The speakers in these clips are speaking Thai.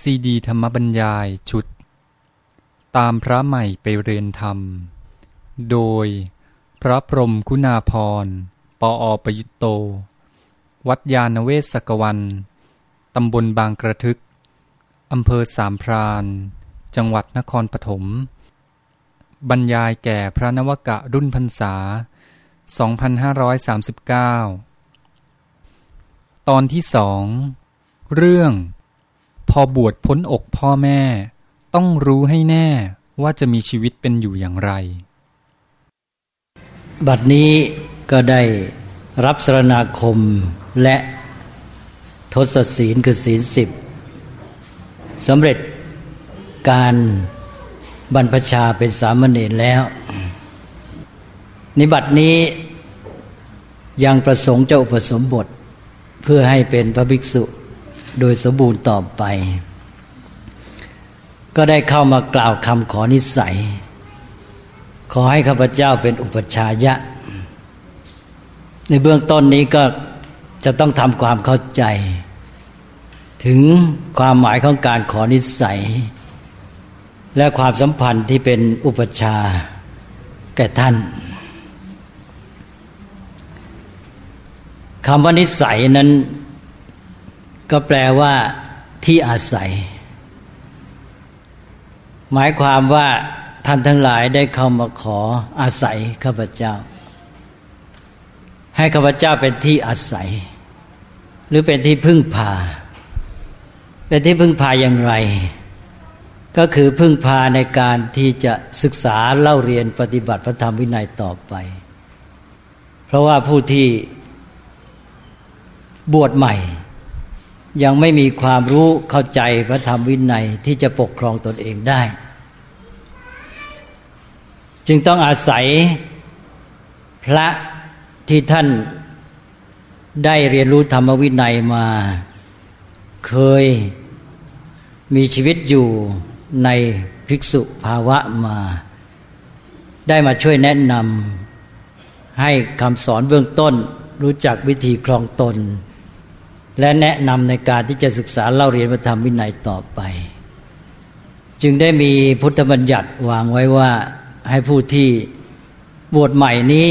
ซีดีธรรมบรรยายชุด ตามพระใหม่ไปเรียนธรรม โดยพระพรมคุณาพร ปออประยุตโต วัดยาณเวศกวัน ตำบลบางกระทึก อำเภอสามพรานจังหวัดนครปฐม บรรยายแก่พระนวกะรุ่นพรรษา 2539 ตอนที่สอง เรื่อง พอบวชพ้นอกพ่อแม่ ต้องรู้ให้แน่ว่าจะมีชีวิตเป็นอยู่อย่างไร บัดนี้ก็ได้รับสรณาคมและทศศีลคือศีลสิบสำเร็จการบรรพชาเป็นสามเณรแล้ว นิบัตินี้ยังประสงค์จะอุปสมบท เพื่อให้เป็นพระภิกษุ โดยสมบูรณ์ต่อไป ก็ได้เข้ามากล่าวคำขอนิสัย ขอให้ข้าพเจ้าเป็นอุปชายะ ในเบื้องต้นนี้ก็จะต้องทำความเข้าใจ ถึงความหมายของการขอนิสัย และความสัมพันธ์ที่เป็นอุปชาแก่ท่านคำว่านิสัยนั้น ก็แปลว่าที่อาศัย หมายความว่าท่านทั้งหลายได้เข้ามาขออาศัยข้าพเจ้า ให้ข้าพเจ้าเป็นที่อาศัย หรือเป็นที่พึ่งพา เป็นที่พึ่งพาอย่างไร ก็คือพึ่งพาในการที่จะศึกษาเล่าเรียนปฏิบัติพระธรรมวินัยต่อไป เพราะว่าผู้ที่บวชใหม่ ยังไม่มีความรู้เข้าใจพระธรรมวินัยที่จะปกครองตนเองได้ จึงต้องอาศัยพระที่ท่านได้เรียนรู้ธรรมวินัยมา เคยมีชีวิตอยู่ในภิกษุภาวะมา ได้มาช่วยแนะนำให้คำสอนเบื้องต้นรู้จักวิธีครองตน และแนะนำในการที่จะศึกษาเล่าเรียนพระธรรมวินัยต่อไป จึงได้มีพุทธบัญญัติวางไว้ว่าให้ผู้ที่บวชใหม่นี้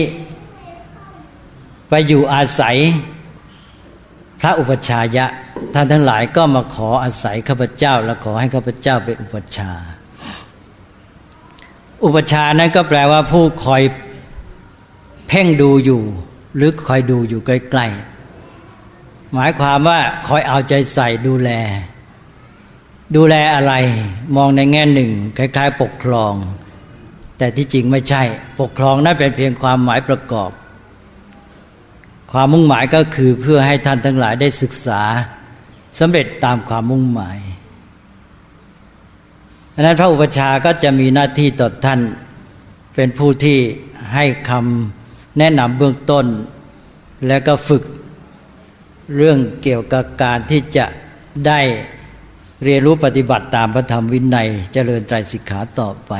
ไปอยู่อาศัยพระอุปชายะ ท่านทั้งหลายก็มาขออาศัยข้าพเจ้า และขอให้ข้าพเจ้าเป็นอุปชา อุปชานั้นก็แปลว่าผู้คอยเพ่งดูอยู่ หรือคอยดูอยู่ใกล้ๆ หมายความว่าคอยเอาใจใส่ดูแล ดูแลอะไร มองในแง่หนึ่ง คล้าย ๆ ปกครอง แต่ที่จริงไม่ใช่ ปกครองนั่นเป็นเพียงความหมายประกอบ ความมุ่งหมายก็คือเพื่อให้ท่านทั้งหลายได้ศึกษาสำเร็จตามความมุ่งหมายดังนั้นพระอุปชาก็จะมีหน้าที่ต่อท่านเป็นผู้ที่ให้คำแนะนำเบื้องต้น และก็ฝึก เรื่องเกี่ยวกับการที่จะได้เรียนรู้ปฏิบัติตามพระธรรมวินัย เจริญใจสิกขาต่อไป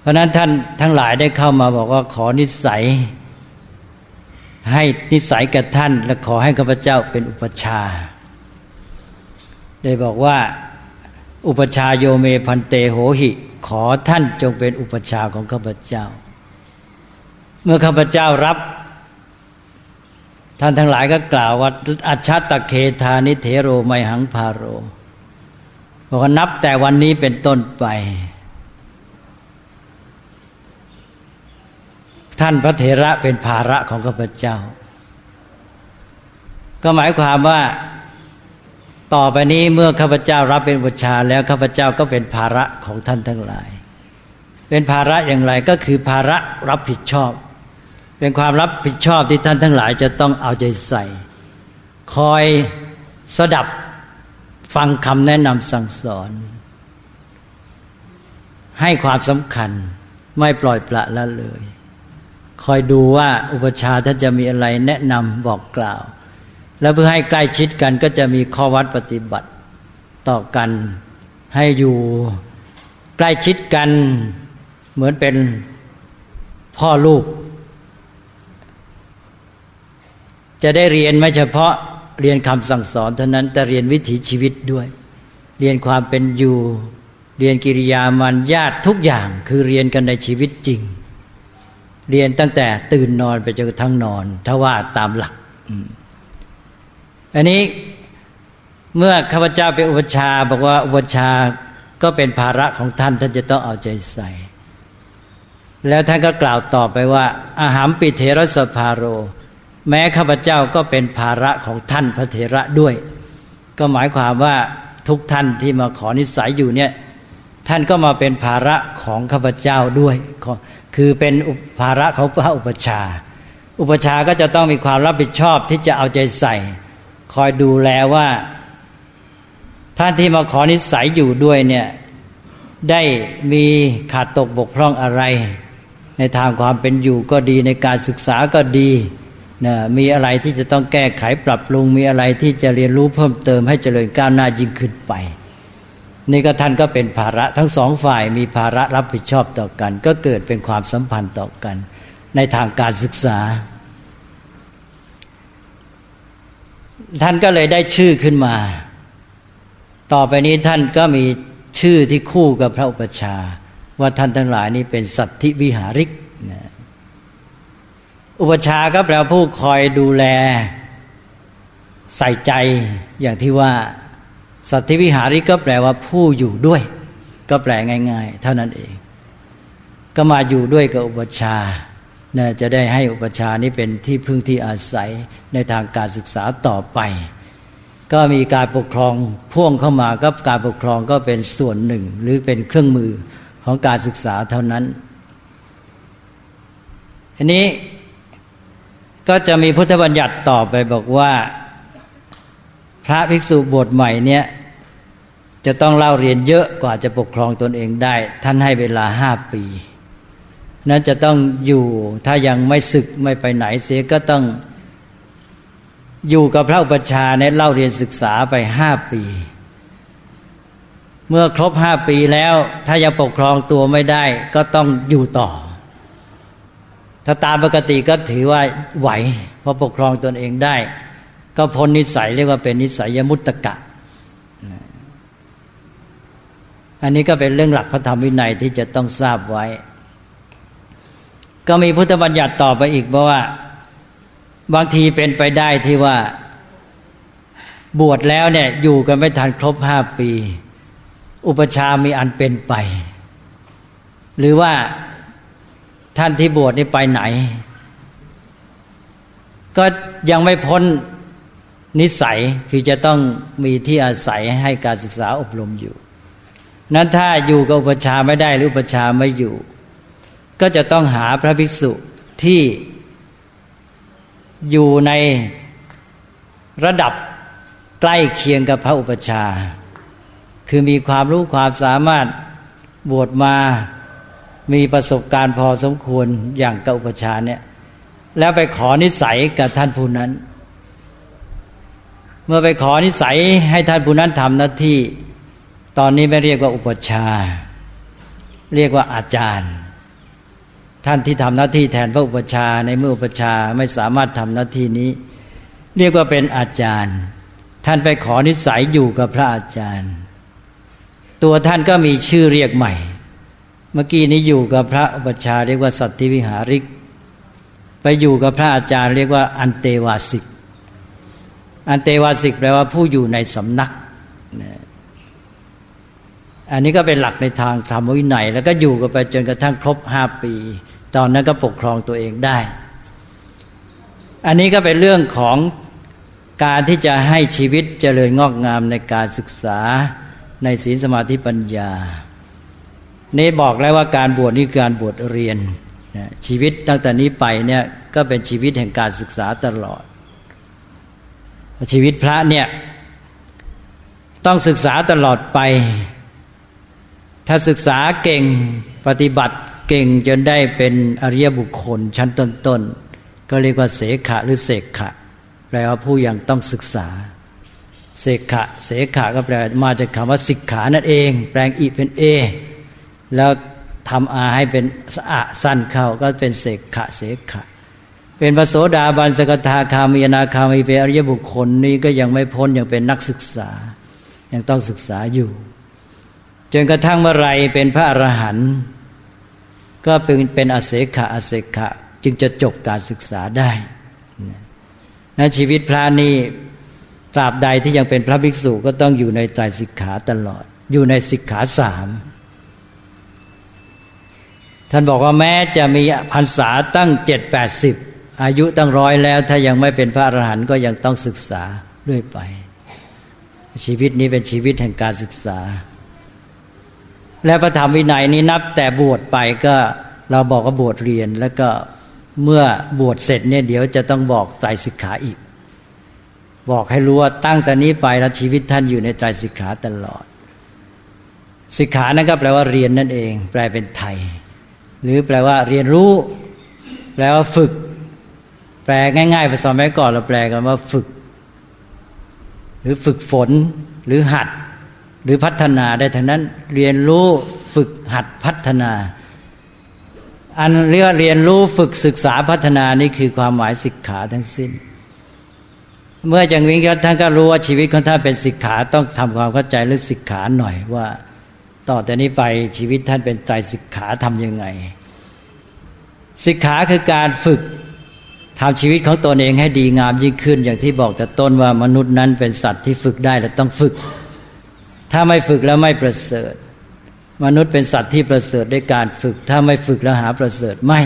เพราะนั้นท่านทั้งหลายได้เข้ามาบอกว่าขอนิสัย ให้นิสัยกับท่าน และขอให้ข้าพเจ้าเป็นอุปชา ได้บอกว่าอุปชาโยเมพันเตโหหิ ขอท่านจงเป็นอุปชาของข้าพเจ้า เมื่อข้าพเจ้ารับ ท่านทั้งหลายก็กล่าวว่าอัจฉตะเคธานิเทโรไมหังพาโรบอกว่านับแต่วันนี้เป็นต้นไป ท่านพระเถระเป็นภาระของข้าพเจ้า ก็หมายความว่าต่อไปนี้เมื่อข้าพเจ้ารับเป็นบุชาแล้วข้าพเจ้าก็เป็นภาระของท่านทั้งหลาย เป็นภาระอย่างไรก็คือภาระรับผิดชอบ เป็นความรับผิดชอบที่ท่านทั้งหลายจะต้องเอาใจใส่ คอยสดับฟังคำแนะนำสั่งสอน ให้ความสำคัญไม่ปล่อยปละละเลย คอยดูว่าอุปชาท่านจะมีอะไรแนะนำบอกกล่าว แล้วเพื่อให้ใกล้ชิดกันก็จะมีข้อวัดปฏิบัติต่อกันให้อยู่ใกล้ชิดกันเหมือนเป็นพ่อลูก จะได้เรียนไม่เฉพาะเรียนคำสั่งสอนเท่านั้นแต่เรียนวิถีชีวิตด้วย เรียนความเป็นอยู่ เรียนกิริยามันญาติทุกอย่างคือเรียนกันในชีวิตจริง เรียนตั้งแต่ตื่นนอนไปจนกระทั่งนอน ถ้าว่าตามหลักอันนี้เมื่อข้าพเจ้าเป็นอุปชาบอกว่าอุปชาก็เป็นภาระของท่านท่านจะต้องเอาใจใส่ แล้วท่านก็กล่าวต่อไปว่า อาหารปิเทรสภาโร แม้ข้าพเจ้าก็เป็นภาระของท่านพระเถระด้วย ก็หมายความว่าทุกท่านที่มาขอนิสัยอยู่เนี่ยท่านก็มาเป็นภาระของข้าพเจ้าด้วย คือเป็นภาระของพระอุปชา อุปชาก็จะต้องมีความรับผิดชอบที่จะเอาใจใส่ คอยดูแลว่า ท่านที่มาขอนิสัยอยู่ด้วยเนี่ยได้มีขาดตกบกพร่องอะไร ในทางความเป็นอยู่ก็ดีในการศึกษาก็ดี นะมีอะไรที่จะต้องแก้ไขปรับปรุง มีอะไรที่จะเรียนรู้เพิ่มเติมให้เจริญก้าวหน้ายิ่งขึ้นไป นี่ก็ท่านก็เป็นภาระทั้งสองฝ่ายมีภาระรับผิดชอบต่อกัน ก็เกิดเป็นความสัมพันธ์ต่อกัน ในทางการศึกษา ท่านก็เลยได้ชื่อขึ้นมา ต่อไปนี้ท่านก็มีชื่อที่คู่กับพระอุปชาว่าท่านทั้งหลายนี้เป็นสัตธิวิหาริก อุปชาก็แปลผู้คอยดูแล ใส่ใจอย่างที่ว่า สัตธิวิหาริกก็แปลว่าผู้อยู่ด้วย ก็แปลง่าย ๆ เท่านั้นเอง ก็มาอยู่ด้วยกับอุปชานะจะได้ให้อุปชานี้เป็นที่พึ่งที่อาศัยในทางการศึกษาต่อไป ก็มีการปกครองพ่วงเข้ามาก็การปกครองก็เป็นส่วนหนึ่ง หรือเป็นเครื่องมือของการศึกษาเท่านั้นอันนี้ ก็จะมีพุทธบัญญัติต่อไปบอกว่า พระภิกษุบวชใหม่เนี่ยจะต้องเล่าเรียนเยอะกว่าจะปกครองตนเองได้ ท่านให้เวลาห้าปี นั้นจะต้องอยู่ถ้ายังไม่ศึกไม่ไปไหนเสียก็ต้องอยู่กับพระอุปชาในเล่าเรียนศึกษาไปห้าปี เมื่อครบห้าปีแล้ว ถ้ายังปกครองตัวไม่ได้ ก็ต้องอยู่ต่อ ถ้าตามปกติก็ถือว่าไหวพอปกครองตนเองได้ ก็พ้นนิสัยเรียกว่าเป็นนิสัยยมุตตะกะ อันนี้ก็เป็นเรื่องหลักพระธรรมวินัยที่จะต้องทราบไว้ ก็มีพุทธบัญญัติต่อไปอีกเพราะว่า บางทีเป็นไปได้ที่ว่าบวชแล้วเนี่ยอยู่กันไม่ทันครบห้าปี อุปชามีอันเป็นไป หรือว่า ท่านที่บวชนี่ไปไหน ก็ยังไม่พ้นนิสัยคือจะต้องมีที่อาศัยให้การศึกษาอบรมอยู่ นั้นถ้าอยู่กับอุปชาไม่ได้หรืออุปชาไม่อยู่ ก็จะต้องหาพระภิกษุที่อยู่ในระดับใกล้เคียงกับพระอุปชา คือมีความรู้ความสามารถบวชมา มีประสบการณ์พอสมควรอย่างกับอุปชาเนี่ย แล้วไปขอนิสัยกับท่านผู้นั้น เมื่อไปขอนิสัยให้ท่านผู้นั้นทำหน้าที่ ตอนนี้ไม่เรียกว่าอุปชา เรียกว่าอาจารย์ ท่านที่ทำหน้าที่แทนพระอุปชาในเมื่ออุปชาไม่สามารถทำหน้าที่นี้ เรียกว่าเป็นอาจารย์ ท่านไปขอนิสัยอยู่กับพระอาจารย์ ตัวท่านก็มีชื่อเรียกใหม่ เมื่อกี้นี้อยู่กับพระอุปชาเรียกว่าสัตติวิหาริก ไปอยู่กับพระอาจารย์เรียกว่าอันเตวาสิก อันเตวาสิกแปลว่าผู้อยู่ในสำนัก อันนี้ก็เป็นหลักในทางธรรมวินัย แล้วก็อยู่กันไปจนกระทั่งครบห้าปี ตอนนั้นก็ปกครองตัวเองได้ อันนี้ก็เป็นเรื่องของการที่จะให้ชีวิตเจริญงอกงามในการศึกษาในศีลสมาธิปัญญา นี่บอกแล้วว่าการบวชนี่การบวชเรียนชีวิตตั้งแต่นี้ไปเนี่ยก็เป็นชีวิตแห่งการศึกษาตลอด ชีวิตพระเนี่ยต้องศึกษาตลอดไป ถ้าศึกษาเก่งปฏิบัติเก่งจนได้เป็นอริยบุคคลชั้นต้นๆก็เรียกว่าเสขะหรือเสกขะแปลว่าผู้ยังต้องศึกษา เสกขะ เสขะก็แปลมาจากคำว่าสิกขานั่นเอง แปลงอีเป็นเอ แล้วทำอาให้เป็นสะสั้นเข้าก็เป็นเสกขะเสกขะ เป็นพระโสดาบันสกทาคามีนาคามีเป็นอริยบุคคลนี้ก็ยังไม่พ้นยังเป็นนักศึกษา ยังต้องศึกษาอยู่ จนกระทั่งเมื่อไรเป็นพระอรหันต์ก็เป็นเป็นอเสขะอเสขะ จึงจะจบการศึกษาได้นะชีวิตพระนี่ตราบใดที่ยังเป็นพระภิกษุก็ต้องอยู่ในใจสิกขาตลอด อยู่ในสิกขาสาม ท่านบอกว่าแม้จะมีพรรษาตั้งเจ็ดแปดสิบอายุตั้งร้อยแล้ว ถ้ายังไม่เป็นพระอรหันต์ก็ยังต้องศึกษาเรื่อยไป ชีวิตนี้เป็นชีวิตแห่งการศึกษา และพระธรรมวินัยนี้นับแต่บวชไปก็เราบอกว่าบวชเรียน แล้วก็เมื่อบวชเสร็จเนี่ยเดี๋ยวจะต้องบอกใจสิกขาอีก บอกให้รู้ว่าตั้งแต่นี้ไปแล้วชีวิตท่านอยู่ในใจสิกขาตลอด สิกขานั่นก็แปลว่าเรียนนั่นเอง แปลเป็นไทย หรือแปลว่าเรียนรู้ แปลว่าฝึก แปลง่ายๆภาษาแม่ก่อนเราแปลกันว่าฝึก หรือฝึกฝน หรือหัด หรือพัฒนาได้ทั้งนั้น เรียนรู้ฝึกหัดพัฒนา อันเรียกเรียนรู้ฝึกศึกษาพัฒนานี่คือความหมายสิกขาทั้งสิ้น เมื่อจังวิงท่านก็รู้ว่าชีวิตของท่านเป็นสิกขาต้องทำความเข้าใจเรื่องสิกขาหน่อยว่า ต่อแต่นี้ไปชีวิตท่านเป็นใจสิกขาทำยังไง สิกขาคือการฝึกทำชีวิตของตนเองให้ดีงามยิ่งขึ้น อย่างที่บอกแต่ต้นว่ามนุษย์นั้นเป็นสัตว์ที่ฝึกได้และต้องฝึก ถ้าไม่ฝึกแล้วไม่ประเสริฐ มนุษย์เป็นสัตว์ที่ประเสริฐด้วยการฝึก ถ้าไม่ฝึกแล้วหาประเสริฐไม่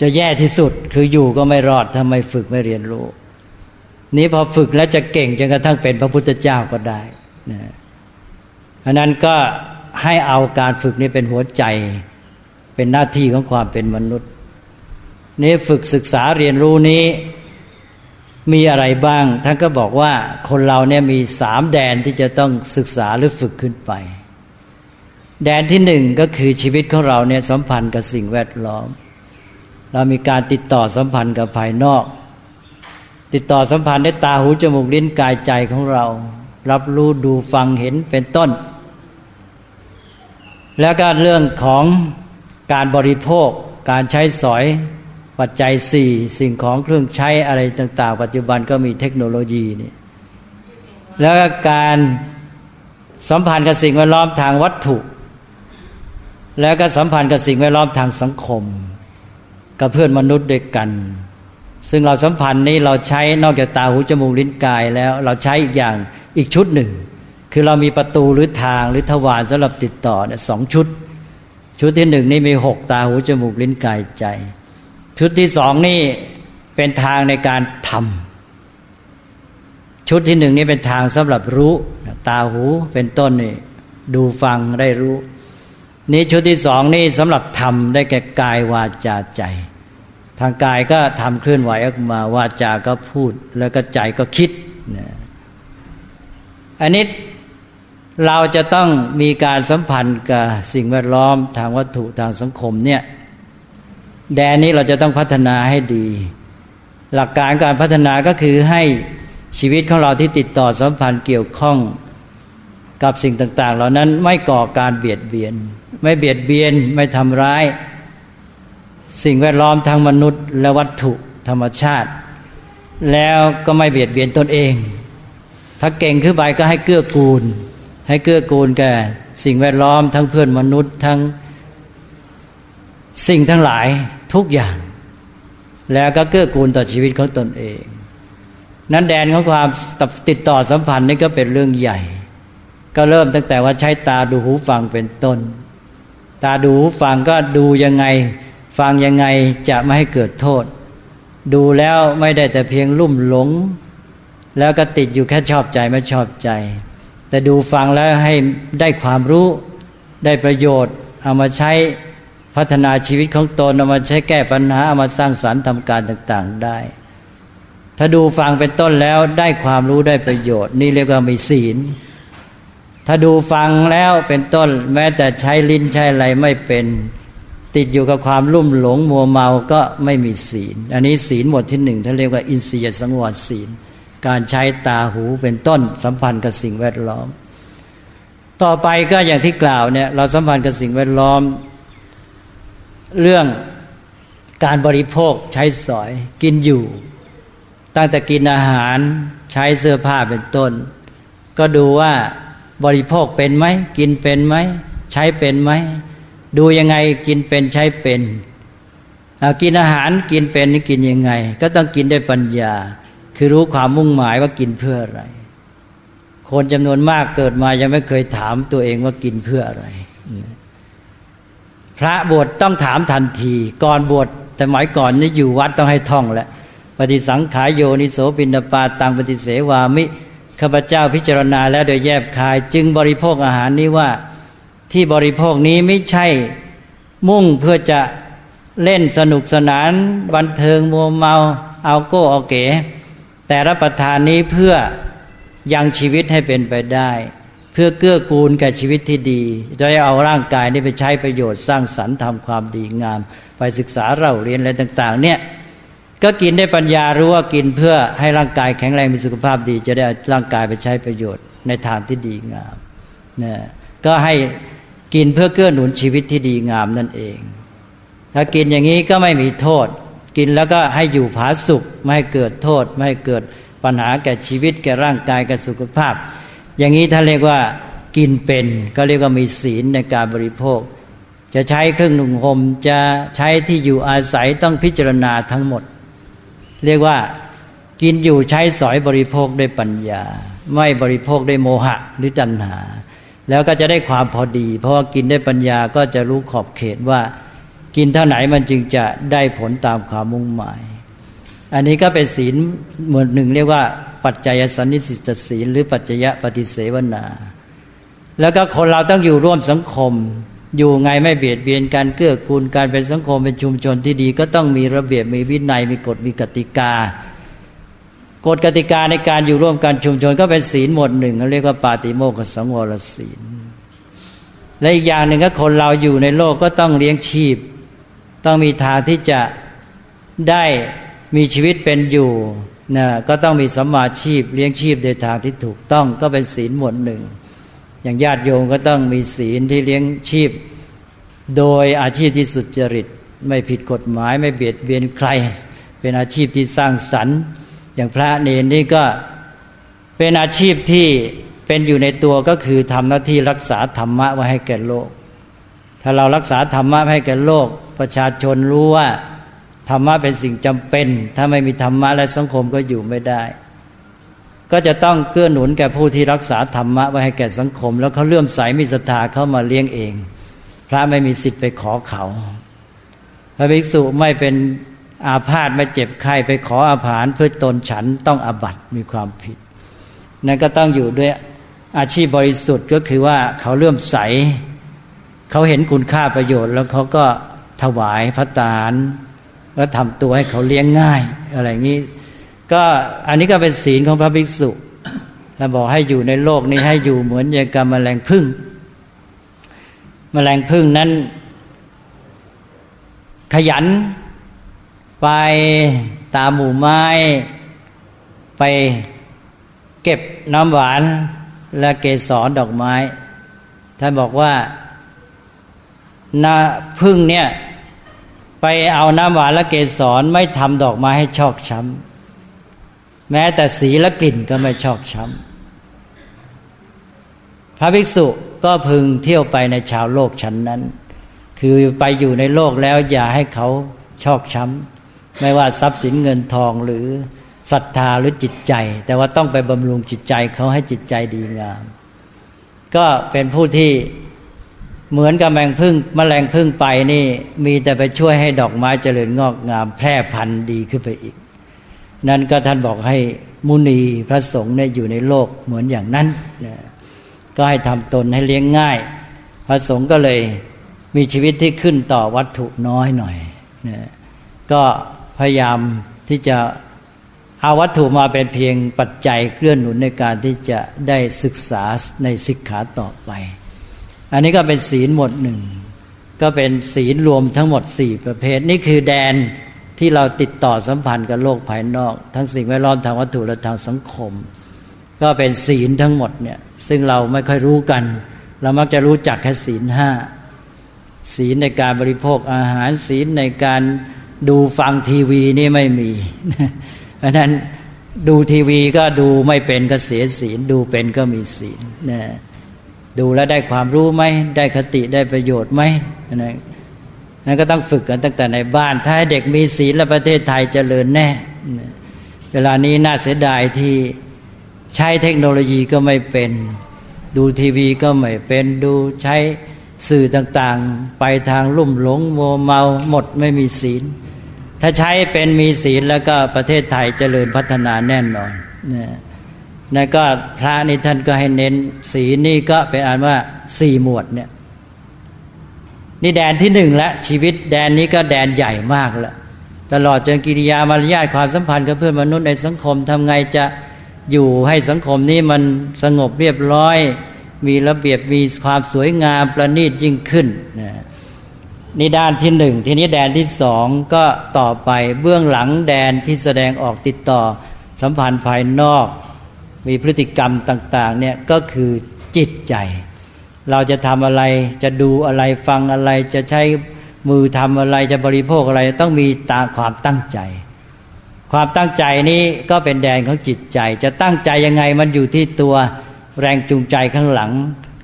จะแย่ที่สุดคืออยู่ก็ไม่รอดถ้าไม่ฝึกไม่เรียนรู้ นี้พอฝึกแล้วจะเก่งจนกระทั่งเป็นพระพุทธเจ้าก็ได้นะ เพราะนั้นก็ให้เอาการฝึกนี้เป็นหัวใจ เป็นหน้าที่ของความเป็นมนุษย์ นี่ฝึกศึกษาเรียนรู้นี้ มีอะไรบ้าง ท่านก็บอกว่าคนเราเนี่ยมีสามแดนที่จะต้องศึกษาหรือฝึกขึ้นไป แดนที่หนึ่งก็คือชีวิตของเราเนี่ยสัมพันธ์กับสิ่งแวดล้อม เรามีการติดต่อสัมพันธ์กับภายนอก ติดต่อสัมพันธ์ด้วยตาหูจมูกลิ้นกายใจของเรา รับรู้ดูฟังเห็นเป็นต้น แล้วก็เรื่องของการบริโภค การใช้สอยปัจจัยสี่สิ่งของเครื่องใช้อะไรต่าง ๆ ปัจจุบันก็มีเทคโนโลยีนี่แล้วการสัมพันธ์กับสิ่งแวดล้อมทางวัตถุ แล้วก็สัมพันธ์กับสิ่งแวดล้อมทางสังคม กับเพื่อนมนุษย์ด้วยกัน ซึ่งเราสัมพันธ์นี้เราใช้นอกจากตาหูจมูกลิ้นกายแล้ว เราใช้อีกอย่างอีกชุดหนึ่ง คือเรามีประตูหรือทางหรือทวารสำหรับติดต่อเนี่ยสองชุด ชุดที่หนึ่งนี่มีหกตาหูจมูกลิ้นกายใจ ชุดที่สองนี่เป็นทางในการทำชุดที่หนึ่งนี่เป็นทางสำหรับรู้ ตาหูเป็นต้นนี่ดูฟังได้รู้ นี่ชุดที่สองนี่สำหรับทำได้แก่กายวาจาใจ ทางกายก็ทำเคลื่อนไหวออกมาวาจาก็พูด แล้วก็ใจก็คิด อันนี้ เราจะต้องมีการสัมพันธ์กับสิ่งแวดล้อมทางวัตถุทางสังคมเนี่ยแดนนี้เราจะต้องพัฒนาให้ดี หลักการการพัฒนาก็คือให้ชีวิตของเราที่ติดต่อสัมพันธ์เกี่ยวข้องกับสิ่งต่าง ๆ เหล่านั้นไม่ก่อการเบียดเบียน ไม่เบียดเบียนไม่ทำร้าย สิ่งแวดล้อมทางมนุษย์ และวัตถุธรรมชาติ แล้วก็ไม่เบียดเบียนตนเอง ถ้าเก่งขึ้นไปก็ให้เกื้อกูล ให้เกื้อกูลแก่สิ่งแวดล้อมทั้งเพื่อนมนุษย์ทั้งสิ่งทั้งหลายทุกอย่าง แล้วก็เกื้อกูลต่อชีวิตของตนเอง นั้นแดนของความติดต่อสัมพันธ์นี่ก็เป็นเรื่องใหญ่ ก็เริ่มตั้งแต่ว่าใช้ตาดูหูฟังเป็นต้น ตาดูหูฟังก็ดูยังไง ฟังยังไงจะไม่ให้เกิดโทษ ดูแล้วไม่ได้แต่เพียงลุ่มหลง แล้วก็ติดอยู่แค่ชอบใจไม่ชอบใจ แต่ดูฟังแล้วให้ได้ความรู้ได้ประโยชน์ เอามาใช้พัฒนาชีวิตของตนเอามาใช้แก้ปัญหาเอามาสร้างสารรค์ทำการต่างๆได้ ถ้าดูฟังเป็นต้นแล้วได้ความรู้ได้ประโยชน์ นี่เรียกว่ามีศีล ถ้าดูฟังแล้วเป็นต้น แม้แต่ใช้ลิ้นใช้อะไรไม่เป็นติดอยู่กับความลุ่มหลงมัวเมาก็ไม่มีศีล อันนี้ศีลหมดที่หนึ่งท่านเรียกว่าอินทรียสังวรศีล การใช้ตาหูเป็นต้นสัมพันธ์กับสิ่งแวดล้อม ต่อไปก็อย่างที่กล่าวเนี่ยเราสัมพันธ์กับสิ่งแวดล้อม เรื่องการบริโภคใช้สอยกินอยู่ ตั้งแต่กินอาหารใช้เสื้อผ้าเป็นต้น ก็ดูว่าบริโภคเป็นไหมกินเป็นไหมใช้เป็นไหมดูยังไงกินเป็นใช้เป็นกินอาหารกินเป็นนี่กินยังไง ก็ต้องกินด้วยปัญญา คือรู้ความมุ่งหมายว่ากินเพื่ออะไร คนจำนวนมากเกิดมายังไม่เคยถามตัวเองว่ากินเพื่ออะไร พระบวชต้องถามทันที ก่อนบวชแต่หมายก่อนนี่อยู่วัดต้องให้ท่องแหละปฏิสังขายโยนิโสปินปาตังปฏิเสวามิข้าพเจ้าพิจารณาแล้วโดยแยบคาย จึงบริโภคอาหารนี้ว่าที่บริโภคนี้ไม่ใช่มุ่งเพื่อจะเล่นสนุกสนาน บันเทิงมัวเมาเอาโก้เอาเก๋ แต่รับประทานนี้เพื่อยังชีวิตให้เป็นไปได้ เพื่อเกื้อกูลกับชีวิตที่ดีจะได้เอาร่างกายนี้ไปใช้ประโยชน์สร้างสรรค์ทำความดีงาม ไปศึกษาเราเรียนอะไรต่าง ๆ เนี่ยก็กินได้ปัญญารู้ว่ากินเพื่อให้ร่างกายแข็งแรงมีสุขภาพดี จะได้ร่างกายไปใช้ประโยชน์ในทางที่ดีงามเนี่ยก็ให้กินเพื่อเกื้อหนุนชีวิตที่ดีงามนั่นเอง ถ้ากินอย่างนี้ก็ไม่มีโทษ กินแล้วก็ให้อยู่ผาสุขไม่ให้เกิดโทษ ไม่ให้เกิดปัญหาแก่ชีวิตแก่ร่างกายแก่สุขภาพ อย่างนี้ท่านเรียกว่ากินเป็นก็เรียกว่ามีศีลในการบริโภค จะใช้เครื่องนุ่งห่มจะใช้ที่อยู่อาศัยต้องพิจารณาทั้งหมด เรียกว่ากินอยู่ใช้สอยบริโภคด้วยปัญญา ไม่บริโภคด้วยโมหะหรือจันหา แล้วก็จะได้ความพอดี เพราะว่ากินได้ปัญญาก็จะรู้ขอบเขตว่า กินเท่าไหนมันจึงจะได้ผลตามความมุ่งหมาย อันนี้ก็เป็นศีลหมวดหนึ่งเรียกว่า ปัจจัยสันนิสิตศีล หรือปัจจยปฏิเสวนา แล้วก็คนเราต้องอยู่ร่วมสังคม อยู่ไงไม่เบียดเบียนการเกื้อกูลการเป็นสังคมเป็นชุมชนที่ดี ก็ต้องมีระเบียบมีวินัยมีกฎมีกติกากฎกติกาในการอยู่ร่วมกันชุมชนก็เป็นศีลหมวดหนึ่งเขาเรียกว่าปาติโมกขสังวรศีล และอีกอย่างหนึ่งก็คนเราอยู่ในโลกก็ต้องเลี้ยงชีพ ต้องมีทางที่จะได้มีชีวิตเป็นอยู่นะก็ต้องมีสัมมาชีพเลี้ยงชีพโดยทางที่ถูกต้องก็เป็นศีลหมวดหนึ่ง อย่างญาติโยมก็ต้องมีศีลที่เลี้ยงชีพ โดยอาชีพที่สุจริต ไม่ผิดกฎหมายไม่เบียดเบียนใคร เป็นอาชีพที่สร้างสรรค์ อย่างพระเนรนี่ก็เป็นอาชีพที่เป็นอยู่ในตัวก็คือทำหน้าที่รักษาธรรมะไว้ให้แก่โลก ถ้าเรารักษาธรรมะให้แก่โลก ประชาชนรู้ว่าธรรมะเป็นสิ่งจำเป็น ถ้าไม่มีธรรมะและสังคมก็อยู่ไม่ได้ ก็จะต้องเกื้อหนุนแก่ผู้ที่รักษาธรรมะไว้ให้แก่สังคม แล้วเขาเลื่อมใสมีศรัทธาเข้ามาเลี้ยงเอง พระไม่มีสิทธิ์ไปขอเขา พระภิกษุไม่เป็นอาพาธไม่เจ็บไข้ไปขออาหารเพื่อตนฉันต้องอบัตมีความผิด นั่นก็ต้องอยู่ด้วยอาชีพบริสุทธิ์ก็คือว่าเขาเลื่อมใส เขาเห็นคุณค่าประโยชน์ แล้วเขาก็ถวายพระตาลแล้วทำตัวให้เขาเลี้ยงง่าย อะไรอย่างนี้ ก็อันนี้ก็เป็นศีลของพระภิกษุเราบอกให้อยู่ในโลกนี้ให้อยู่เหมือนอย่างกับแมลงพึ่งแมลงพึ่งนั้น ขยัน ไปตามหมู่ไม้ ไปเก็บน้ำหวานและเกสรดอกไม้ ท่านบอกว่า นาพึ่งเนี่ย ไปเอาน้ำหวานและเกสรไม่ทำดอกไม้ให้ชอกช้ำแม้แต่สีและกลิ่นก็ไม่ชอกช้ำพระภิกษุก็พึงเที่ยวไปในชาวโลกชั้นนั้น คือไปอยู่ในโลกแล้วอย่าให้เขาชอกช้ำไม่ว่าทรัพย์สินเงินทองหรือศรัทธาหรือจิตใจ แต่ว่าต้องไปบำรุงจิตใจเขาให้จิตใจดีงาม ก็เป็นผู้ที่ เหมือนกับแมงพึ่งมแมลงพึ่งไปนี่ มีแต่ไปช่วยให้ดอกไม้เจริญงอกงามแพร่พันธุ์ดีขึ้นไปอีก นั่นก็ท่านบอกให้มุนีพระสงฆ์เนี่ยอยู่ในโลกเหมือนอย่างนั้นนะก็ให้ทำตนให้เลี้ยงง่าย พระสงฆ์ก็เลยมีชีวิตที่ขึ้นต่อวัตถุน้อยหน่อยนะก็พยายามที่จะเอาวัตถุมาเป็นเพียงปัจจัยเกื้อนหนุนในการที่จะได้ศึกษาในสิกขาต่อไป อันนี้ก็เป็นศีลหมดหนึ่งก็เป็นศีลรวมทั้งหมดสี่ประเภท นี่คือแดนที่เราติดต่อสัมพันธ์กับโลกภายนอก ทั้งสิ่งแวดล้อมทางวัตถุและทางสังคม ก็เป็นศีลทั้งหมดเนี่ยซึ่งเราไม่ค่อยรู้กัน เรามักจะรู้จักแค่ศีลห้าศีลในการบริโภคอาหารศีลในการดูฟังทีวีนี่ไม่มีเพราะนั้นดูทีวีก็ดูไม่เป็นก็เสียศีลดูเป็นก็มีศีลนะ ดูแล้วได้ความรู้ไหมได้คติได้ประโยชน์ไหมนะนั่นก็ต้องฝึกกันตั้งแต่ในบ้าน ถ้าให้เด็กมีศีลแล้วประเทศไทยจเจริญแน่ เวลานี้น่าเสียดายที่ใช้เทคโนโลยีก็ไม่เป็น ดูทีวีก็ไม่เป็นดูใช้สื่อต่างๆ ไปทางลุ่มหลงโมเมาหมดไม่มีศีล ถ้าใช้เป็นมีศีลแล้วก็ประเทศไทยเจริญพัฒนาแน่นอนนะ นั่นก็พระนี่ท่านก็ให้เน้นศีนี่ก็ไปอ่านว่าสี่หมวดเนี่ย นี่แดนที่หนึ่งละชีวิตแดนนี้ก็แดนใหญ่มากละตลอดจนกิริยามารยาทความสัมพันธ์กับเพื่อนมนุษย์ในสังคมทำไงจะอยู่ให้สังคมนี้มันสงบเรียบร้อย มีระเบียบมีความสวยงามประณีตยิ่งขึ้นนะนี่ด้านที่หนึ่งทีนี้แดนที่สองก็ต่อไปเบื้องหลังแดนที่แสดงออกติดต่อสัมพันธ์ภายนอก มีพฤติกรรมต่าง ๆ เนี่ยก็คือจิตใจ เราจะทำอะไรจะดูอะไรฟังอะไรจะใช้มือทำอะไรจะบริโภคอะไรต้องมีตาความตั้งใจ ความตั้งใจนี้ก็เป็นแดนของจิตใจ จะตั้งใจยังไงมันอยู่ที่ตัวแรงจูงใจข้างหลัง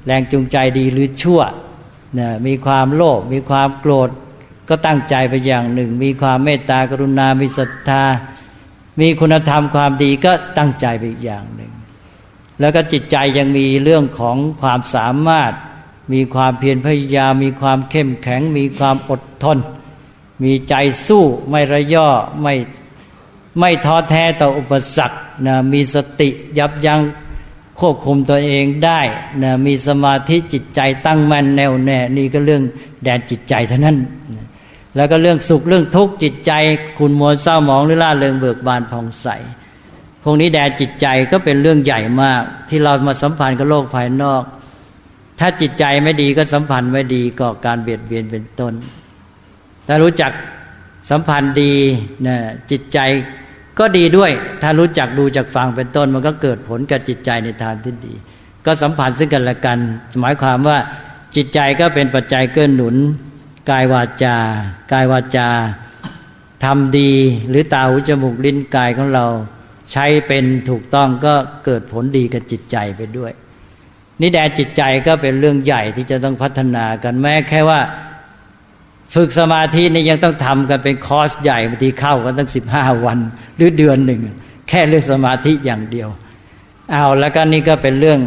แรงจูงใจดีหรือชั่วนะมีความโลภมีความโกรธก็ตั้งใจไปอย่างหนึ่ง มีความเมตตากรุณา มีศรัทธา มีคุณธรรมความดีก็ตั้งใจไปอีกอย่างหนึ่ง แล้วก็จิตใจยังมีเรื่องของความสามารถ มีความเพียรพยายาม มีความเข้มแข็ง มีความอดทน มีใจสู้ไม่ระย่อไม่ไม่ท้อแท้ต่ออุปสรรคนะมีสติยับยั้งควบคุมตัวเองได้นะมีสมาธิจิตใจตั้งมั่นแน่วแน่ นี่ก็เรื่องแดนจิตใจเท่านั้นนะ แล้วก็เรื่องสุขเรื่องทุกข์จิตใจคุณมัวเศร้าหมองหรือล่าเริงเบิกบานผ่องใสพวกนี้แดนจิตใจก็เป็นเรื่องใหญ่มาก ที่เรามาสัมพันธ์กับโลกภายนอก ถ้าจิตใจไม่ดีก็สัมพันธ์ไม่ดีก็การเบียดเบียนเป็นต้น ถ้ารู้จักสัมพันธ์ดีนะจิตใจก็ดีด้วย ถ้ารู้จักดูจากฟังเป็นต้น มันก็เกิดผลกับจิตใจในทางที่ดี ก็สัมพันธ์ซึ่งกันและกัน หมายความว่าจิตใจก็เป็นปัจจัยเกื้อหนุน กายวาจา กายวาจาทำดีหรือตาหูจมูกลิ้นกายของเรา ใช้เป็นถูกต้องก็เกิดผลดีกับจิตใจไปด้วย นี่แดจิตใจก็เป็นเรื่องใหญ่ที่จะต้องพัฒนากันแม้แค่ว่า ฝึกสมาธินี่ยังต้องทำกันเป็นคอร์สใหญ่บางทีเข้ากันตั้งสิบห้าวัน หรือเดือนหนึ่ง แค่เรื่องสมาธิอย่างเดียว เอาแล้วก็นี่ก็เป็นเรื่อง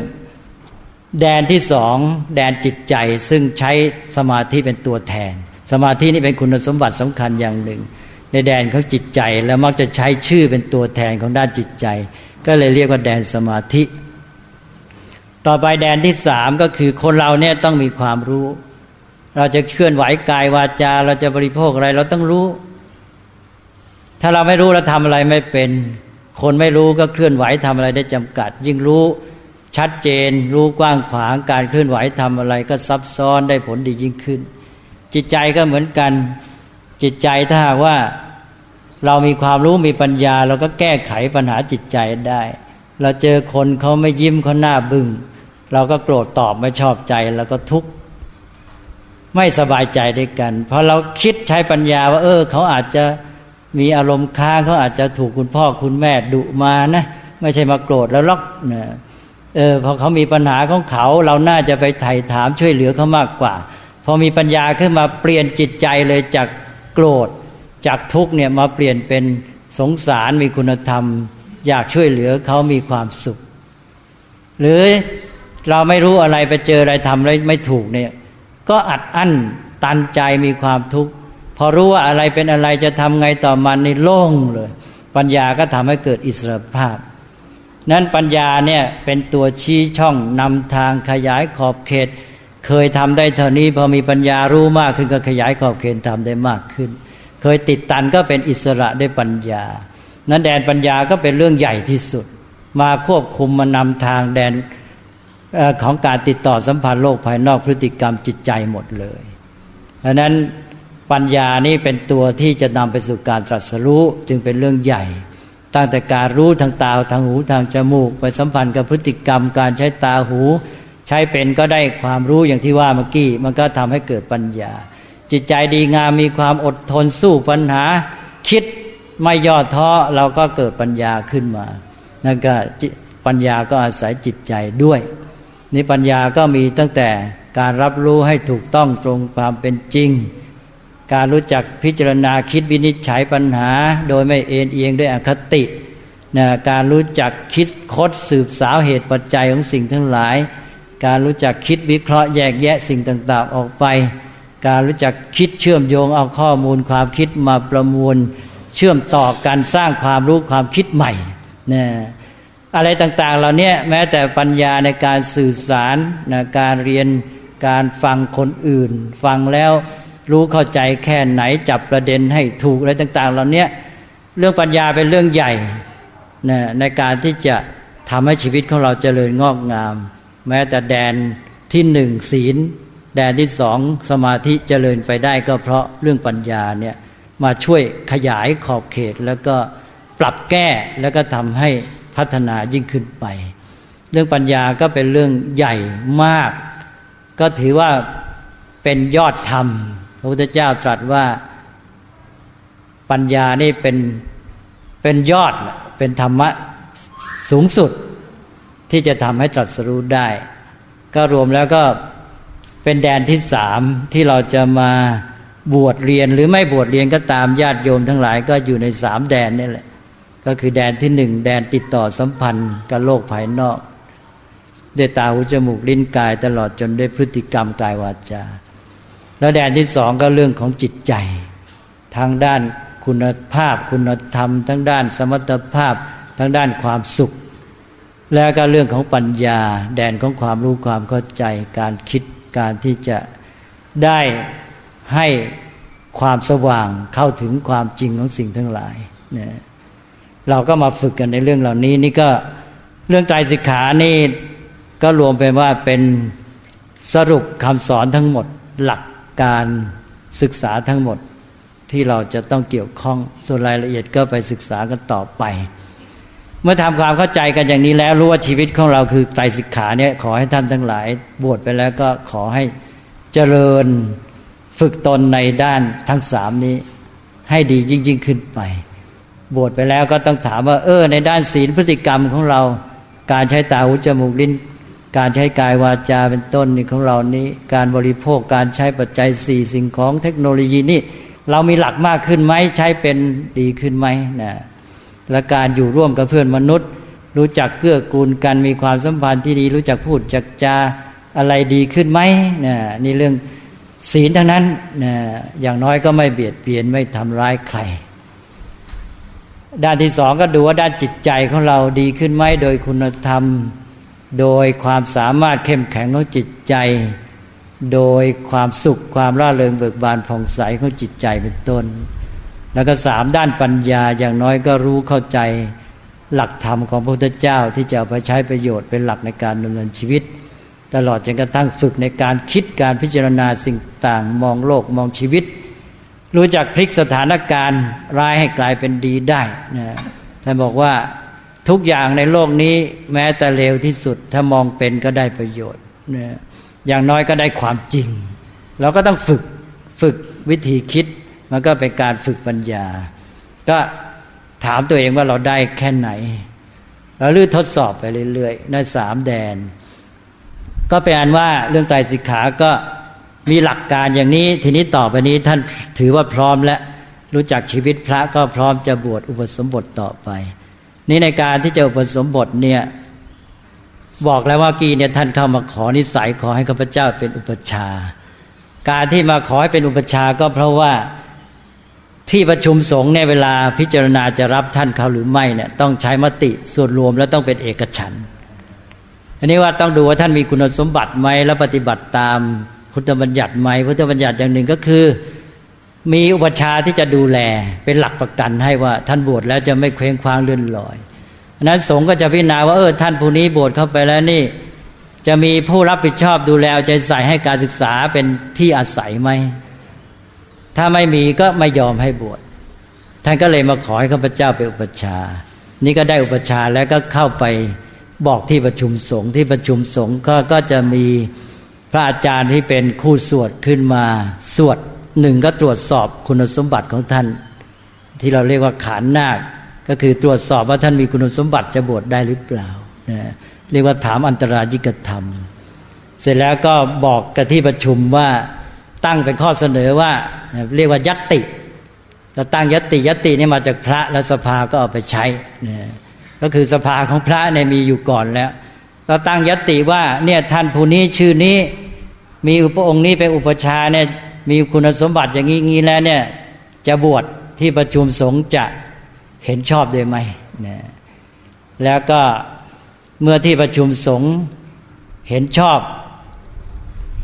แดนที่สองแดนจิตใจซึ่งใช้สมาธิเป็นตัวแทน สมาธินี่เป็นคุณสมบัติสำคัญอย่างหนึ่ง ในแดนของจิตใจแล้วมักจะใช้ชื่อเป็นตัวแทนของด้านจิตใจ ก็เลยเรียกว่าแดนสมาธิ ต่อไปแดนที่สามก็คือคนเราเนี่ยต้องมีความรู้ เราจะเคลื่อนไหวกายวาจา เราจะบริโภคอะไร เราต้องรู้ ถ้าเราไม่รู้เราทำอะไรไม่เป็น คนไม่รู้ก็เคลื่อนไหวทำอะไรได้จำกัด ยิ่งรู้ ชัดเจนรู้กว้างขวางการเคลื่อนไหวทำอะไรก็ซับซ้อนได้ผลดียิ่งขึ้น จิตใจก็เหมือนกัน จิตใจถ้าว่าเรามีความรู้มีปัญญา เราก็แก้ไขปัญหาจิตใจได้ เราเจอคนเขาไม่ยิ้มเขาหน้าบึง้งเราก็โกรธตอบไม่ชอบใจแล้วก็ทุกข์ไม่สบายใจด้วยกัน เพราะเราคิดใช้ปัญญาว่า เออ เขาอาจจะมีอารมณ์ค้างเขาอาจจะถูกคุณพ่อคุณแม่ดุมานะ ไม่ใช่มาโกรธแล้วล็อกเนี่ย เออพอเขามีปัญหาของเขา เราน่าจะไปไถ่ถามช่วยเหลือเขามากกว่า พอมีปัญญาขึ้นมาเปลี่ยนจิตใจเลยจากโกรธ จากทุกเนี่ยมาเปลี่ยนเป็นสงสารมีคุณธรรม อยากช่วยเหลือเขามีความสุข หรือเราไม่รู้อะไรไปเจออะไรทำอะไรไม่ถูกเนี่ย ก็อัดอั้นตันใจมีความทุกข์พอรู้ว่าอะไรเป็นอะไรจะทำไงต่อมันในโล่งเลย ปัญญาก็ทำให้เกิดอิสรภาพ นั้นปัญญาเนี่ยเป็นตัวชี้ช่องนำทางขยายขอบเขต เคยทำได้เท่านี้พอมีปัญญารู้มากขึ้นก็ขยายขอบเขตทำได้มากขึ้น เคยติดตันก็เป็นอิสระได้ปัญญา นั้นแดนปัญญาก็เป็นเรื่องใหญ่ที่สุด มาควบคุมมานำทางแดนของการติดต่อสัมพันธ์โลกภายนอกพฤติกรรมจิตใจหมดเลยดังนั้นปัญญานี้เป็นตัวที่จะนำไปสู่การตรัสรู้จึงเป็นเรื่องใหญ่ ตั้งแต่การรู้ทางตาทางหูทางจมูก ไปสัมพันธ์กับพฤติกรรม การใช้ตาหู ใช้เป็นก็ได้ความรู้อย่างที่ว่าเมื่อกี้ มันก็ทำให้เกิดปัญญาจจิตใจดีงามมีความอดทนสู้ปัญหา คิดไม่ย่อท้อเราก็เกิดปัญญาขึ้นมานั่นก็ปัญญาก็อาศัยจิตใจด้วยนี่ปัญญาก็มีตั้งแต่การรับรู้ให้ถูกต้องตรงความเป็นจริง การรู้จักพิจารณาคิดวินิจฉัยปัญหา โดยไม่เอ็นเอียงด้วยอคตินะการรู้จักคิดคดสืบสาวเหตุปัจจัยของสิ่งทั้งหลาย การรู้จักคิดวิเคราะห์แยกแยะสิ่งต่างๆออกไป การรู้จักคิดเชื่อมโยงเอาข้อมูลความคิดมาประมวล เชื่อมต่อการสร้างความรู้ความคิดใหม่นะอะไรต่างๆเหล่านี้แม้แต่ปัญญาในการสื่อสารนะการเรียนการฟังคนอื่น ฟังแล้ว รู้เข้าใจแค่ไหนจับประเด็นให้ถูกอะไรต่าง ๆ เหล่านี้เรื่องปัญญาเป็นเรื่องใหญ่นะในการที่จะทำให้ชีวิตของเราเจริญงอกงาม แม้แต่แดนที่หนึ่งศีล แดนที่สองสมาธิเจริญไปได้ก็เพราะเรื่องปัญญาเนี่ยมาช่วยขยายขอบเขตแล้วก็ปรับแก้แล้วก็ทำให้พัฒนายิ่งขึ้นไป เรื่องปัญญาก็เป็นเรื่องใหญ่มาก ก็ถือว่าเป็นยอดธรรม ระพุทธเจ้าตรัสว่าปัญญานี่เป็นเป็นยอดเป็นธรรมะสูงสุดที่จะทำให้ตรัสรู้ได้ ก็รวมแล้วก็เป็นแดนที่สามที่เราจะมาบวชเรียนหรือไม่บวชเรียนก็ตามญาติโยมทั้งหลายก็อยู่ในสามแดนนี่แหละ ก็คือแดนที่หนึ่งแดนติดต่อสัมพันธ์กับโลกภายนอกด้วยตาหูจมูกลิ้นกายตลอดจนด้วยพฤติกรรมกายวาจา แล้วแดนที่สองก็เรื่องของจิตใจ ทางด้านคุณภาพ คุณธรรม ทั้งด้านสมรรถภาพทั้งด้านความสุข แล้วก็เรื่องของปัญญา แดนของความรู้ความเข้าใจการคิดการที่จะได้ให้ความสว่างเข้าถึงความจริงของสิ่งทั้งหลายเนี่ยเราก็มาฝึกกันในเรื่องเหล่านี้นี่ก็เรื่องใจสิกขานี่ก็รวมเป็นว่าเป็นสรุปคำสอนทั้งหมดหลัก การศึกษาทั้งหมดที่เราจะต้องเกี่ยวข้องส่วนรายละเอียดก็ไปศึกษากันต่อไป เมื่อทำความเข้าใจกันอย่างนี้แล้วรู้ว่าชีวิตของเราคือใจสิกขาเนี่ยขอให้ท่านทั้งหลาย บวชไปแล้วก็ขอให้เจริญฝึกตนในด้านทั้งสามนี้ ให้ดียิ่งยิ่งขึ้นไป บวชไปแล้วก็ต้องถามว่า เออ ในด้านศีลพฤติกรรมของเรา การใช้ตาหูจมูกลิ้น การใช้กายวาจาเป็นต้นนี่ของเรานี้ การบริโภคการใช้ปัจจัยสี่สิ่งของเทคโนโลยีนี่ เรามีหลักมากขึ้นไหมใช้เป็นดีขึ้นไหมนะและการอยู่ร่วมกับเพื่อนมนุษย์ รู้จักเกื้อกูลกันมีความสัมพันธ์ที่ดีรู้จักพูดจักจาอะไรดีขึ้นไหมนะนี่เรื่องศีลทั้งนั้นนะอย่างน้อยก็ไม่เบียดเบียนไม่ทำร้ายใคร ด้านที่สองก็ดูว่าด้านจิตใจของเราดีขึ้นไหมโดยคุณธรรม โดยความสามารถเข้มแข็งของจิตใจ โดยความสุขความร่าเริงเบิกบานผ่องใสของจิตใจเป็นต้น แล้วก็สามด้านปัญญาอย่างน้อยก็รู้เข้าใจหลักธรรมของพระพุทธเจ้าที่จะเอาไปใช้ประโยชน์เป็นหลักในการดำเนินชีวิต ตลอดจนกระทั่งฝึกในการคิดการพิจารณาสิ่งต่างมองโลกมองชีวิต รู้จักพลิกสถานการณ์ร้ายให้กลายเป็นดีได้นะท่านบอกว่า ทุกอย่างในโลกนี้แม้แต่เลวที่สุด ถ้ามองเป็นก็ได้ประโยชน์นะอย่างน้อยก็ได้ความจริง เราก็ต้องฝึกฝึกวิธีคิด มันก็เป็นการฝึกปัญญา ก็ถามตัวเองว่าเราได้แค่ไหนเราลื่นทดสอบไปเรื่อยๆในสามแดน ก็เป็นอันว่าเรื่องไตรสิกขาก็มีหลักการอย่างนี้ทีนี้ต่อไปนี้ท่านถือว่าพร้อมแล้วรู้จักชีวิตพระก็พร้อมจะบวชอุปสมบทต่อไป นี่ในการที่จะอุปสมบทเนี่ยบอกแล้วว่ากีเนี่ยท่านเข้ามาขอนิสัยขอให้ข้าพเจ้าเป็นอุปชา การที่มาขอให้เป็นอุปชาก็เพราะว่าที่ประชุมสงฆ์เนี่ยเวลาพิจารณาจะรับท่านเขาหรือไม่เนี่ยต้องใช้มติส่วนรวมแล้วต้องเป็นเอกฉันอันนี้ว่าต้องดูว่าท่านมีคุณสมบัติไหมแล้วปฏิบัติตามพุทธบัญญัติใหมพุทธบัญญัติอย่างหนึ่งก็คือ มีอุปชาที่จะดูแลเป็นหลักประกันให้ว่าท่านบวชแล้วจะไม่เคว้งคว้างเลื่อนลอยนั้นสงฆ์ก็จะพิจารณาว่าเออท่านผู้นี้บวชเข้าไปแล้วนี่ จะมีผู้รับผิดชอบดูแลใจใส่ให้การศึกษาเป็นที่อาศัยไหมถ้าไม่มีก็ไม่ยอมให้บวชท่านก็เลยมาขอให้ข้าพเจ้าเป็นอุปชา นี่ก็ได้อุปชาแล้วก็เข้าไปบอกที่ประชุมสงฆ์ที่ประชุมสงฆ์ก็ก็จะมีพระอาจารย์ที่เป็นคู่สวดขึ้นมาสวด หนึ่งก็ตรวจสอบคุณสมบัติของท่าน ที่เราเรียกว่าขานนาค ก็คือตรวจสอบว่าท่านมีคุณสมบัติจะบวชได้หรือเปล่านะเรียกว่าถามอันตรายิกธรรม เสร็จแล้วก็บอกกับที่ประชุมว่าตั้งเป็นข้อเสนอว่าเรียกว่ายัตติเราตั้งยติยตินี่มาจากพระและสภาก็เอาไปใช้นะก็คือสภาของพระเนี่ยมีอยู่ก่อนแล้วเราตั้งยติว่าเนี่ยท่านผู้นี้ชื่อนี้มีอุปองค์นี้เป็นอุปชาเนี่ย มีคุณสมบัติอย่างนี้งี้แล้วเนี่ย จะบวชที่ประชุมสงฆ์จะเห็นชอบได้ไหมนะแล้วก็เมื่อที่ประชุมสงฆ์เห็นชอบ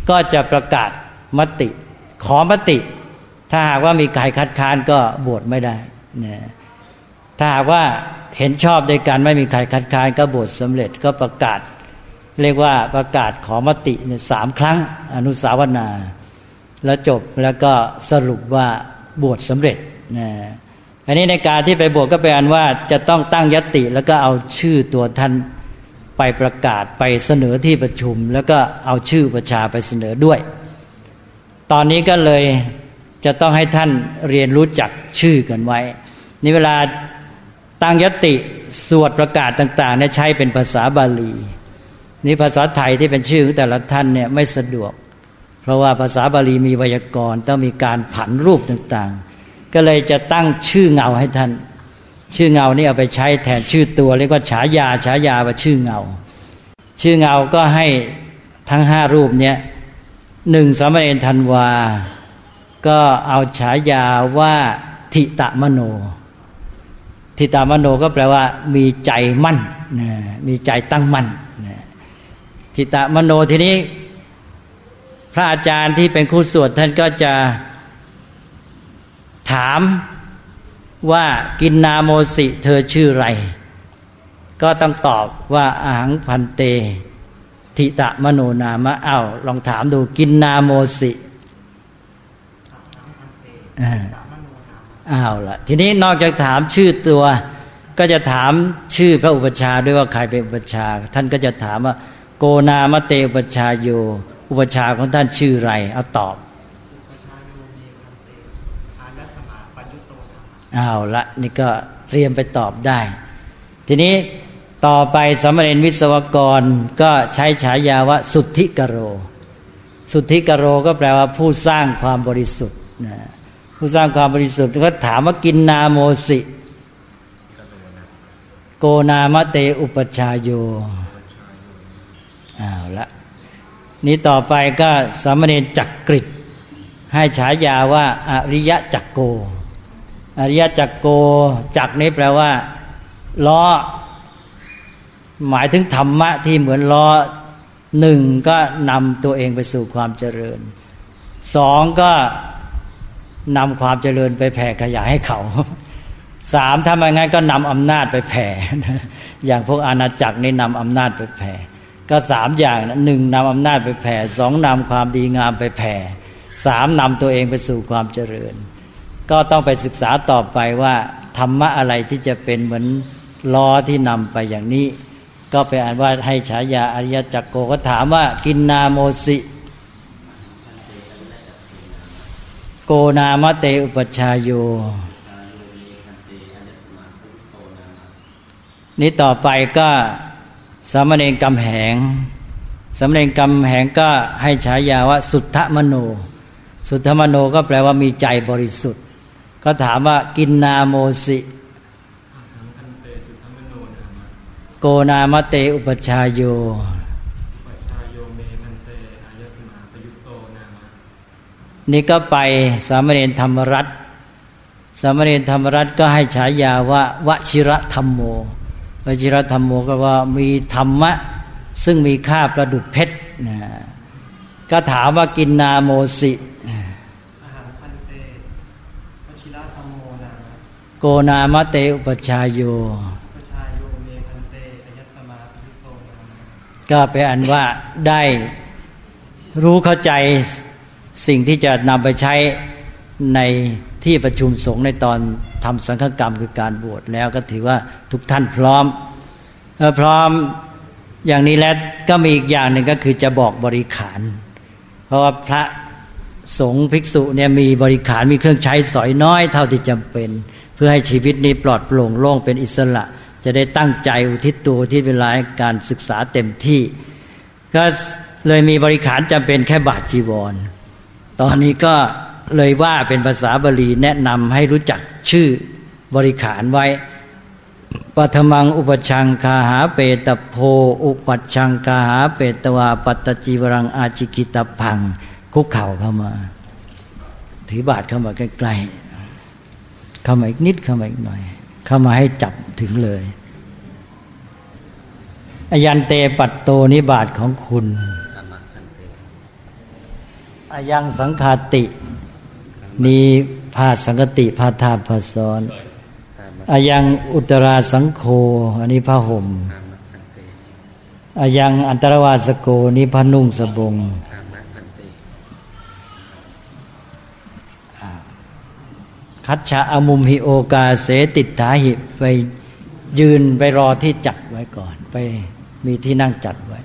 ก็จะประกาศมติ ขอมติ ถ้าหากว่ามีใครคัดค้านก็บวชไม่ได้นะถ้าหากว่าเห็นชอบโดยการไม่มีใครคัดค้านก็บวชสำเร็จก็ประกาศ เรียกว่าประกาศขอมติสามครั้งอนุสาวนา แล้วจบแล้วก็สรุปว่าบวชสำเร็จนะอันนี้ในการที่ไปบวชก็เป็นอันว่าจะต้องตั้งยติแล้วก็เอาชื่อตัวท่านไปประกาศไปเสนอที่ประชุม แล้วก็เอาชื่อประชาไปเสนอด้วย ตอนนี้ก็เลยจะต้องให้ท่านเรียนรู้จักชื่อกันไว้นี่เวลาตั้งยติสวดประกาศต่างๆเนี่ยใช้เป็นภาษาบาลี นี่ภาษาไทยที่เป็นชื่อของแต่ละท่านเนี่ยไม่สะดวก เพราะว่าภาษาบาลีมีไวยากรณ์ต้องมีการผันรูปต่างๆ ก็เลยจะตั้งชื่อเงาให้ท่าน ชื่อเงานี่เอาไปใช้แทนชื่อตัวเรียกว่าฉายาฉายาว่าชื่อเงา ชื่อเงาก็ให้ทั้งห้ารูปเนี่ยหนึ่งสามเณรธันวา ก็เอาฉายาว่าทิตะมโน ทิตามโนก็แปลว่า มีใจมั่น มีใจตั้งมั่นทิตามโนทีนี้ พระอาจารย์ที่เป็นคู่สวดท่านก็จะถามว่ากินนาโมสิเธอชื่อไร ก็ต้องตอบว่าอาหังพันเต ทิตะมโนนามะเอา้าลองถามดูกินนาโมสิอ้าวละทีนี้นอกจากถามชื่อตัว ก็จะถามชื่อพระอุปชาด้วยว่าใครเป็นอุปชา ท่านก็จะถามว่า โกนามเตอุปชาโย อุปชาของท่านชื่อไรเอาตอบอ้าวละนี่ก็เตรียมไปตอบได้ ทีนี้ต่อไปสมเด็จวิศวกรก็ใช้ฉายาว่าสุทธิกโร สุทธิกโรก็แปลว่าผู้สร้างความบริสุทธิ์นะผู้สร้างความบริสุทธิ์ก็ถามว่ากินนาโมสิ โกนามะเตอุปชาโยอ้าวละ นี้ต่อไปก็สามเณรจักกริดให้ฉายาว่าอริยจักโก อริยจักโกจักนี้แปลว่าล้อ หมายถึงธรรมะที่เหมือนล้อหนึ่งก็นำตัวเองไปสู่ความเจริญสองก็นำความเจริญไปแผ่ขยายให้เขาสามถ้าไม่งั้นก็นำอำนาจไปแผ่ อย่างพวกอาณาจักรนี่นำอำนาจไปแผ่ ก็สามอย่างหนึ่งนำอำนาจไปแผ่สองนำความดีงามไปแผ่สามนำตัวเองไปสู่ความเจริญ ก็ต้องไปศึกษาต่อไปว่าธรรมะอะไรที่จะเป็นเหมือนล้อที่นำไปอย่างนี้ ก็ไปอ่านว่าให้ฉายาอริยจักโกก็ถามว่ากินนาโมสิโกนามเตอุปชาโยนี้ต่อไปก็ สามเณรกำแหงสามเณรกำแหงก็ให้ฉายาว่าสุทธมโน สุทธมโนก็แปลว่ามีใจบริสุทธิ์ ก็ถามว่ากินนาโมสิโกนามเตอุปชาโยนี่ก็ไปสามเณรธรรมรัตน์สามเณรธรรมรัตน์ก็ให้ฉายาว่าวชิระธรรมโม วชิรธรรมโมก็ว่ามีธรรมะ ซึ่งมีค่าประดุดเพชรนะก็ถามว่ากินนาโมสิโกนามะเตอุปชายโย ก็เป็นอันว่าได้รู้เข้าใจสิ่งที่จะนำไปใช้ในที่ประชุมสงฆ์ในตอน ทำสังฆกรรมคือการบวชแล้วก็ถือว่าทุกท่านพร้อมพร้อมอย่างนี้แล้วก็มีอีกอย่างหนึ่งก็คือจะบอกบริขาร เพราะว่าพระสงฆ์ภิกษุเนี่ยมีบริขารมีเครื่องใช้สอยน้อยเท่าที่จำเป็น เพื่อให้ชีวิตนี้ปลอดโปร่งโล่งเป็นอิสระ จะได้ตั้งใจอุทิศตัวที่เวลาการศึกษาเต็มที่ ก็เลยมีบริขารจำเป็นแค่บาทจีวร ตอนนี้ก็เลยว่าเป็นภาษาบาลีแนะนำให้รู้จัก ชื่อบริขารไว้ปัทมังอุปชังคาหาเปตโพ อุปัชังคาหาเปตวาปัตจีวรังอาจิกิตพัง คุกเข่าเข้ามา ถือบาทเข้ามาใกล้ๆเข้ามาอีกนิดเข้ามาอีกหน่อย เข้ามาให้จับถึงเลยอยันเตปัตโตนิบาทของคุณอายังสังคาติ นีพาสังกติพาทาพาซ้อนอายังอุตราสังโฆอันนี้พระห่มอายังอันตรวาสโกนี้พระนุ่งสบงคัจฉะอมุมหิโอกาเสติถาหิไปยืนไปรอที่จัดไว้ก่อน ไปมีที่นั่งจัดไว้